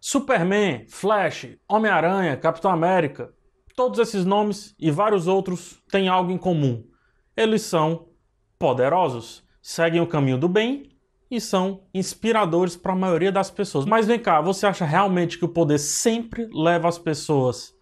Superman, Flash, Homem-Aranha, Capitão América, todos esses nomes e vários outros têm algo em comum. Eles são poderosos, seguem o caminho do bem e são inspiradores para a maioria das pessoas. Mas vem cá, você acha realmente que o poder sempre leva as pessoas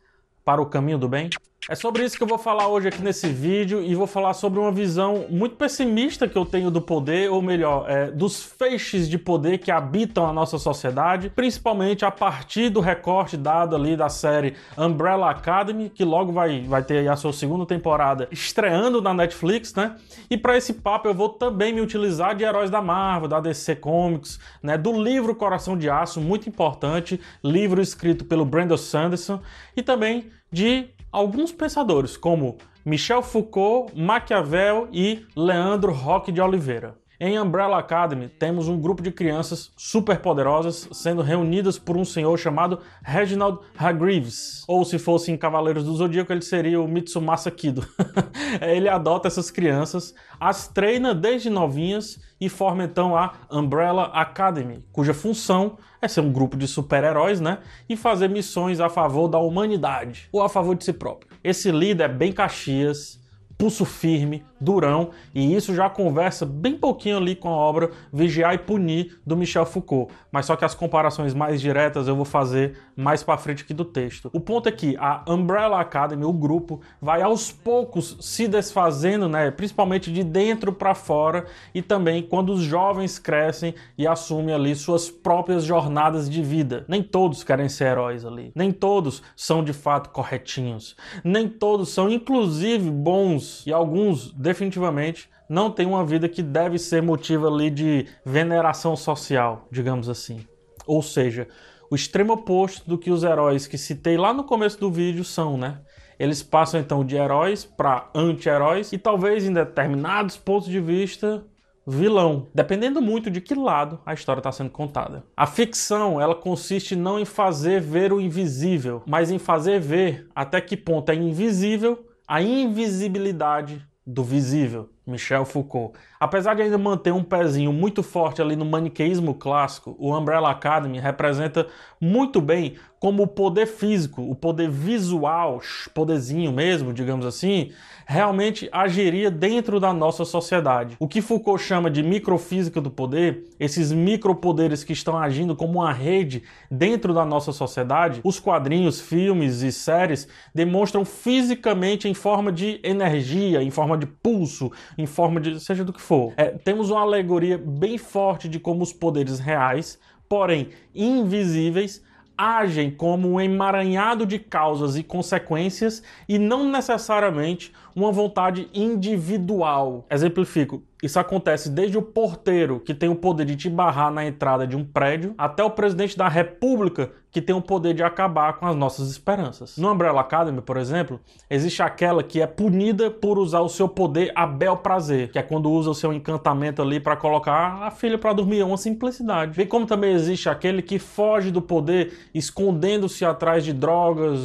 para o caminho do bem? É sobre isso que eu vou falar hoje aqui nesse vídeo e vou falar sobre uma visão muito pessimista que eu tenho do poder, ou melhor, é, dos feixes de poder que habitam a nossa sociedade, principalmente a partir do recorte dado ali da série Umbrella Academy, que logo vai, vai ter a sua segunda temporada estreando na Netflix, né? E para esse papo eu vou também me utilizar de heróis da Marvel, da DC Comics, né? Do livro Coração de Aço, muito importante, livro escrito pelo Brandon Sanderson, e também de alguns pensadores, como Michel Foucault, Maquiavel e Leandro Roque de Oliveira. Em Umbrella Academy, temos um grupo de crianças superpoderosas sendo reunidas por um senhor chamado Reginald Hargreaves. Ou se fosse em Cavaleiros do Zodíaco, ele seria o Mitsumasa Kido. ele adota essas crianças, as treina desde novinhas e forma então a Umbrella Academy, cuja função é ser um grupo de super-heróis, né? E fazer missões a favor da humanidade ou a favor de si próprio. Esse líder é bem Caxias, pulso firme, durão, e isso já conversa bem pouquinho ali com a obra Vigiar e Punir do Michel Foucault. Mas só que as comparações mais diretas eu vou fazer mais para frente aqui do texto. O ponto é que a Umbrella Academy, o grupo, vai aos poucos se desfazendo, né, principalmente de dentro para fora, e também quando os jovens crescem e assumem ali suas próprias jornadas de vida. Nem todos querem ser heróis ali. Nem todos são de fato corretinhos. Nem todos são inclusive bons e alguns definitivamente não tem uma vida que deve ser motivo ali de veneração social, digamos assim. Ou seja, o extremo oposto do que os heróis que citei lá no começo do vídeo são, né? Eles passam então de heróis para anti-heróis e talvez em determinados pontos de vista vilão, dependendo muito de que lado a história está sendo contada. A ficção, ela consiste não em fazer ver o invisível, mas em fazer ver até que ponto é invisível a invisibilidade do visível, Michel Foucault. Apesar de ainda manter um pezinho muito forte ali no maniqueísmo clássico, o Umbrella Academy representa muito bem como o poder físico, o poder visual, poderzinho mesmo, digamos assim, realmente agiria dentro da nossa sociedade. O que Foucault chama de microfísica do poder, esses micropoderes que estão agindo como uma rede dentro da nossa sociedade, os quadrinhos, filmes e séries demonstram fisicamente em forma de energia, em forma de pulso, em forma de seja do que for. É, temos uma alegoria bem forte de como os poderes reais, porém invisíveis, agem como um emaranhado de causas e consequências e não necessariamente uma vontade individual. Exemplifico, isso acontece desde o porteiro, que tem o poder de te barrar na entrada de um prédio, até o presidente da república, que tem o poder de acabar com as nossas esperanças. No Umbrella Academy, por exemplo, existe aquela que é punida por usar o seu poder a bel prazer, que é quando usa o seu encantamento ali para colocar a filha para dormir, é uma simplicidade. Vê como também existe aquele que foge do poder, escondendo-se atrás de drogas,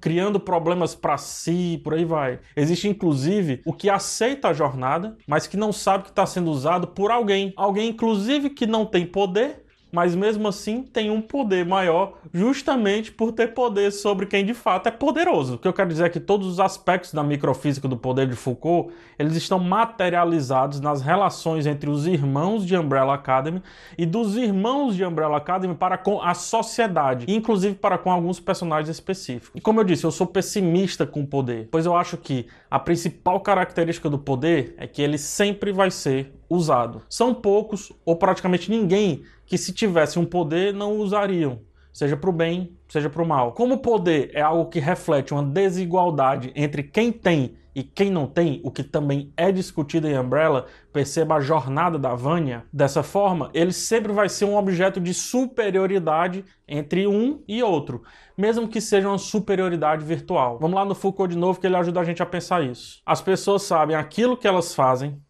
criando problemas para si, por aí vai. Existe inclusive o que aceita a jornada, mas que não sabe que está sendo usado por alguém. Alguém, inclusive, que não tem poder, mas mesmo assim tem um poder maior, justamente por ter poder sobre quem de fato é poderoso. O que eu quero dizer é que todos os aspectos da microfísica do poder de Foucault, eles estão materializados nas relações entre os irmãos de Umbrella Academy e dos irmãos de Umbrella Academy para com a sociedade, inclusive para com alguns personagens específicos. E como eu disse, eu sou pessimista com o poder, pois eu acho que a principal característica do poder é que ele sempre vai ser usado. São poucos ou praticamente ninguém que se tivesse um poder não usariam, seja para o bem, seja para o mal. Como o poder é algo que reflete uma desigualdade entre quem tem e quem não tem, o que também é discutido em Umbrella, perceba a jornada da Vânia, dessa forma, ele sempre vai ser um objeto de superioridade entre um e outro, mesmo que seja uma superioridade virtual. Vamos lá no Foucault de novo que ele ajuda a gente a pensar isso. As pessoas sabem aquilo que elas fazem,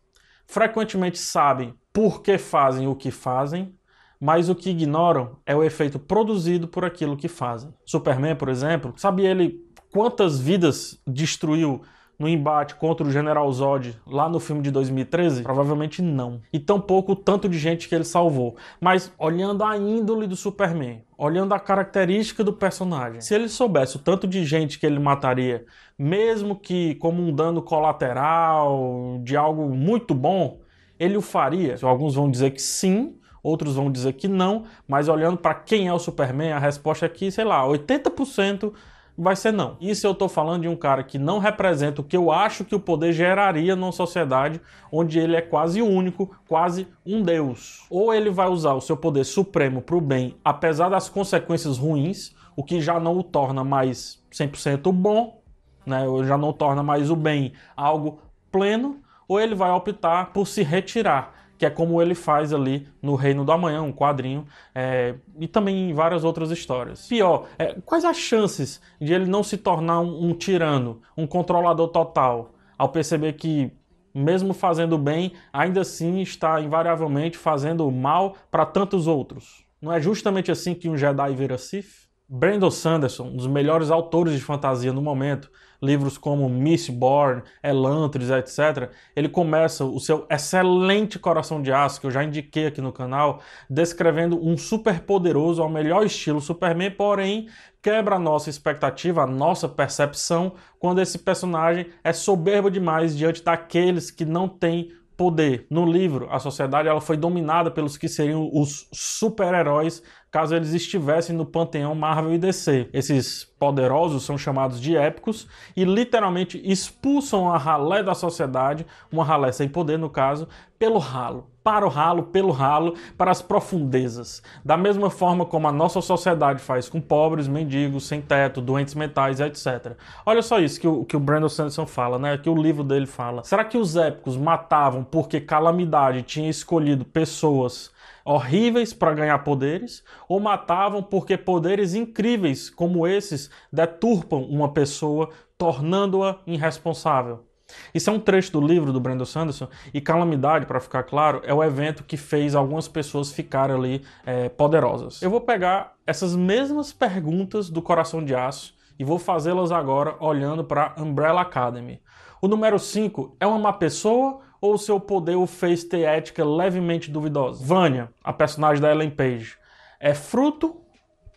frequentemente sabem por que fazem o que fazem, mas o que ignoram é o efeito produzido por aquilo que fazem. Superman, por exemplo, sabe ele quantas vidas destruiu no embate contra o General Zod lá no filme de 2013? Provavelmente não. E tampouco o tanto de gente que ele salvou. Mas olhando a índole do Superman, olhando a característica do personagem, se ele soubesse o tanto de gente que ele mataria, mesmo que como um dano colateral de algo muito bom, ele o faria? Alguns vão dizer que sim, outros vão dizer que não, mas olhando para quem é o Superman, a resposta é que, sei lá, 80% vai ser não. Isso eu estou falando de um cara que não representa o que eu acho que o poder geraria numa sociedade onde ele é quase único, quase um deus. Ou ele vai usar o seu poder supremo para o bem, apesar das consequências ruins, o que já não o torna mais 100% bom, né? Ou já não torna mais o bem algo pleno, ou ele vai optar por se retirar que é como ele faz ali no Reino do Amanhã, um quadrinho, é, e também em várias outras histórias. Pior, é, quais as chances de ele não se tornar um, um tirano, um controlador total, ao perceber que, mesmo fazendo bem, ainda assim está invariavelmente fazendo mal para tantos outros? Não é justamente assim que um Jedi vira Sith? Brandon Sanderson, um dos melhores autores de fantasia no momento, livros como Mistborn, Elantris, etc., ele começa o seu excelente Coração de Aço, que eu já indiquei aqui no canal, descrevendo um super poderoso ao melhor estilo Superman, porém quebra a nossa expectativa, a nossa percepção, quando esse personagem é soberbo demais diante daqueles que não têm poder. No livro, a sociedade ela foi dominada pelos que seriam os super-heróis caso eles estivessem no panteão Marvel e DC. Esses poderosos são chamados de épicos e literalmente expulsam a ralé da sociedade, uma ralé sem poder no caso, pelo ralo para o ralo, pelo ralo, para as profundezas. Da mesma forma como a nossa sociedade faz com pobres, mendigos, sem teto, doentes mentais, etc. Olha só isso que o, que o Brandon Sanderson fala, né? Que o livro dele fala. Será que os épicos matavam porque calamidade tinha escolhido pessoas horríveis para ganhar poderes, ou matavam porque poderes incríveis como esses deturpam uma pessoa, tornando-a irresponsável. Isso é um trecho do livro do Brandon Sanderson e Calamidade, para ficar claro, é o evento que fez algumas pessoas ficarem ali é, poderosas. Eu vou pegar essas mesmas perguntas do Coração de Aço e vou fazê-las agora olhando para Umbrella Academy. O número 5 é uma má pessoa ou seu poder o fez ter ética levemente duvidosa? Vânia, a personagem da Ellen Page, é fruto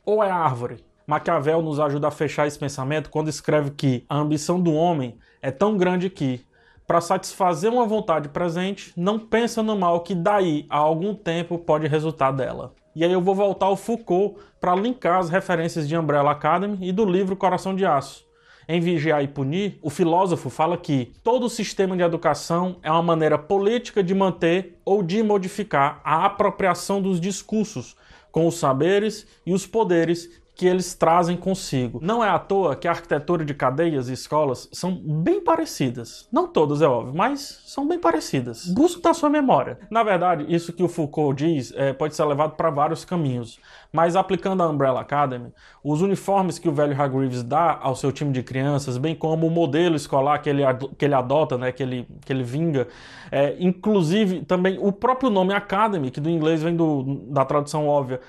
ou é árvore? Maquiavel nos ajuda a fechar esse pensamento quando escreve que a ambição do homem é tão grande que, para satisfazer uma vontade presente, não pensa no mal que daí a algum tempo pode resultar dela. E aí eu vou voltar ao Foucault para linkar as referências de Umbrella Academy e do livro Coração de Aço. Em Vigiar e Punir, o filósofo fala que todo sistema de educação é uma maneira política de manter ou de modificar a apropriação dos discursos com os saberes e os poderes que eles trazem consigo. Não é à toa que a arquitetura de cadeias e escolas são bem parecidas. Não todas, é óbvio, mas são bem parecidas. Busque da sua memória. Na verdade, isso que o Foucault diz é, pode ser levado para vários caminhos. Mas aplicando a Umbrella Academy, os uniformes que o velho Hargreaves dá ao seu time de crianças, bem como o modelo escolar que ele, que ele adota, né, que, ele, que ele vinga, é, inclusive também o próprio nome Academy, que do inglês vem do, da tradução óbvia,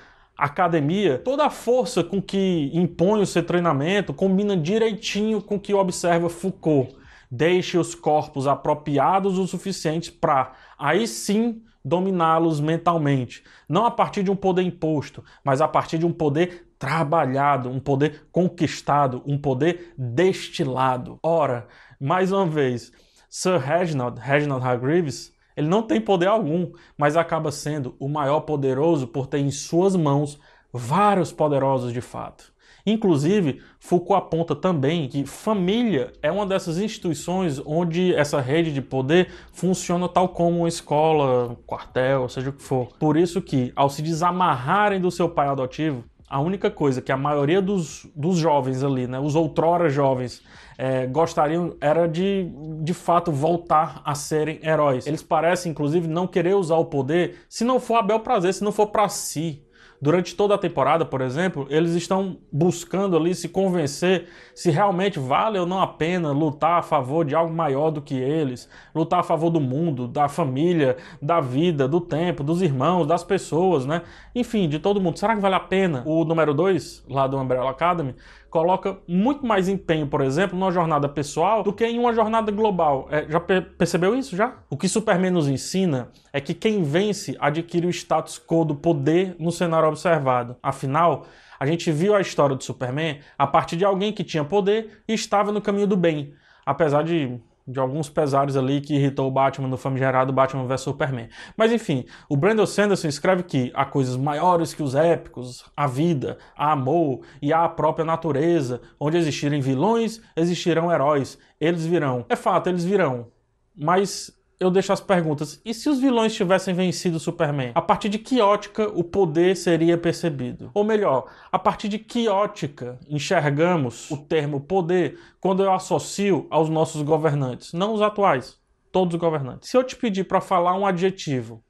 academia, toda a força com que impõe o seu treinamento combina direitinho com o que observa Foucault. Deixe os corpos apropriados o suficiente para, aí sim, dominá-los mentalmente. Não a partir de um poder imposto, mas a partir de um poder trabalhado, um poder conquistado, um poder destilado. Ora, mais uma vez, Sir Reginald, Reginald Hargreaves, ele não tem poder algum, mas acaba sendo o maior poderoso por ter em suas mãos vários poderosos de fato. Inclusive, Foucault aponta também que família é uma dessas instituições onde essa rede de poder funciona tal como uma escola, um quartel, seja o que for. Por isso que, ao se desamarrarem do seu pai adotivo, a única coisa que a maioria dos, dos jovens ali, né, os outrora jovens, é, gostariam era de, de fato, voltar a serem heróis. Eles parecem, inclusive, não querer usar o poder se não for a bel prazer, se não for para si. Durante toda a temporada, por exemplo, eles estão buscando ali se convencer se realmente vale ou não a pena lutar a favor de algo maior do que eles, lutar a favor do mundo, da família, da vida, do tempo, dos irmãos, das pessoas, né? Enfim, de todo mundo. Será que vale a pena? O número 2, lá do Umbrella Academy, coloca muito mais empenho, por exemplo, numa jornada pessoal do que em uma jornada global. É, já percebeu isso já? O que Superman nos ensina é que quem vence adquire o status quo do poder no cenário observado. Afinal, a gente viu a história do Superman a partir de alguém que tinha poder e estava no caminho do bem, apesar de de alguns pesares ali que irritou o Batman no famigerado Batman vs Superman. Mas enfim, o Brandon Sanderson escreve que há coisas maiores que os épicos, a vida, a amor e a própria natureza, onde existirem vilões, existirão heróis, eles virão. É fato, eles virão. Mas eu deixo as perguntas. E se os vilões tivessem vencido Superman? A partir de que ótica o poder seria percebido? Ou melhor, a partir de que ótica enxergamos o termo poder quando eu associo aos nossos governantes? Não os atuais, todos os governantes. Se eu te pedir para falar um adjetivo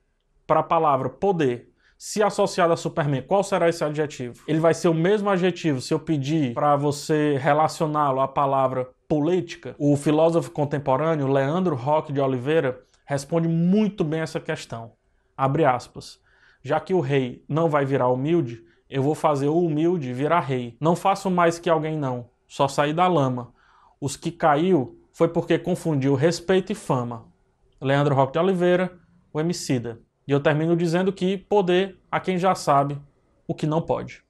para a palavra poder, se associado a Superman, qual será esse adjetivo? Ele vai ser o mesmo adjetivo se eu pedir para você relacioná-lo à palavra política, o filósofo contemporâneo Leandro Roque de Oliveira responde muito bem essa questão. Abre aspas. Já que o rei não vai virar humilde, eu vou fazer o humilde virar rei. Não faço mais que alguém não, só sair da lama. Os que caiu foi porque confundiu respeito e fama. Leandro Roque de Oliveira, o Emicida. E eu termino dizendo que poder a quem já sabe o que não pode.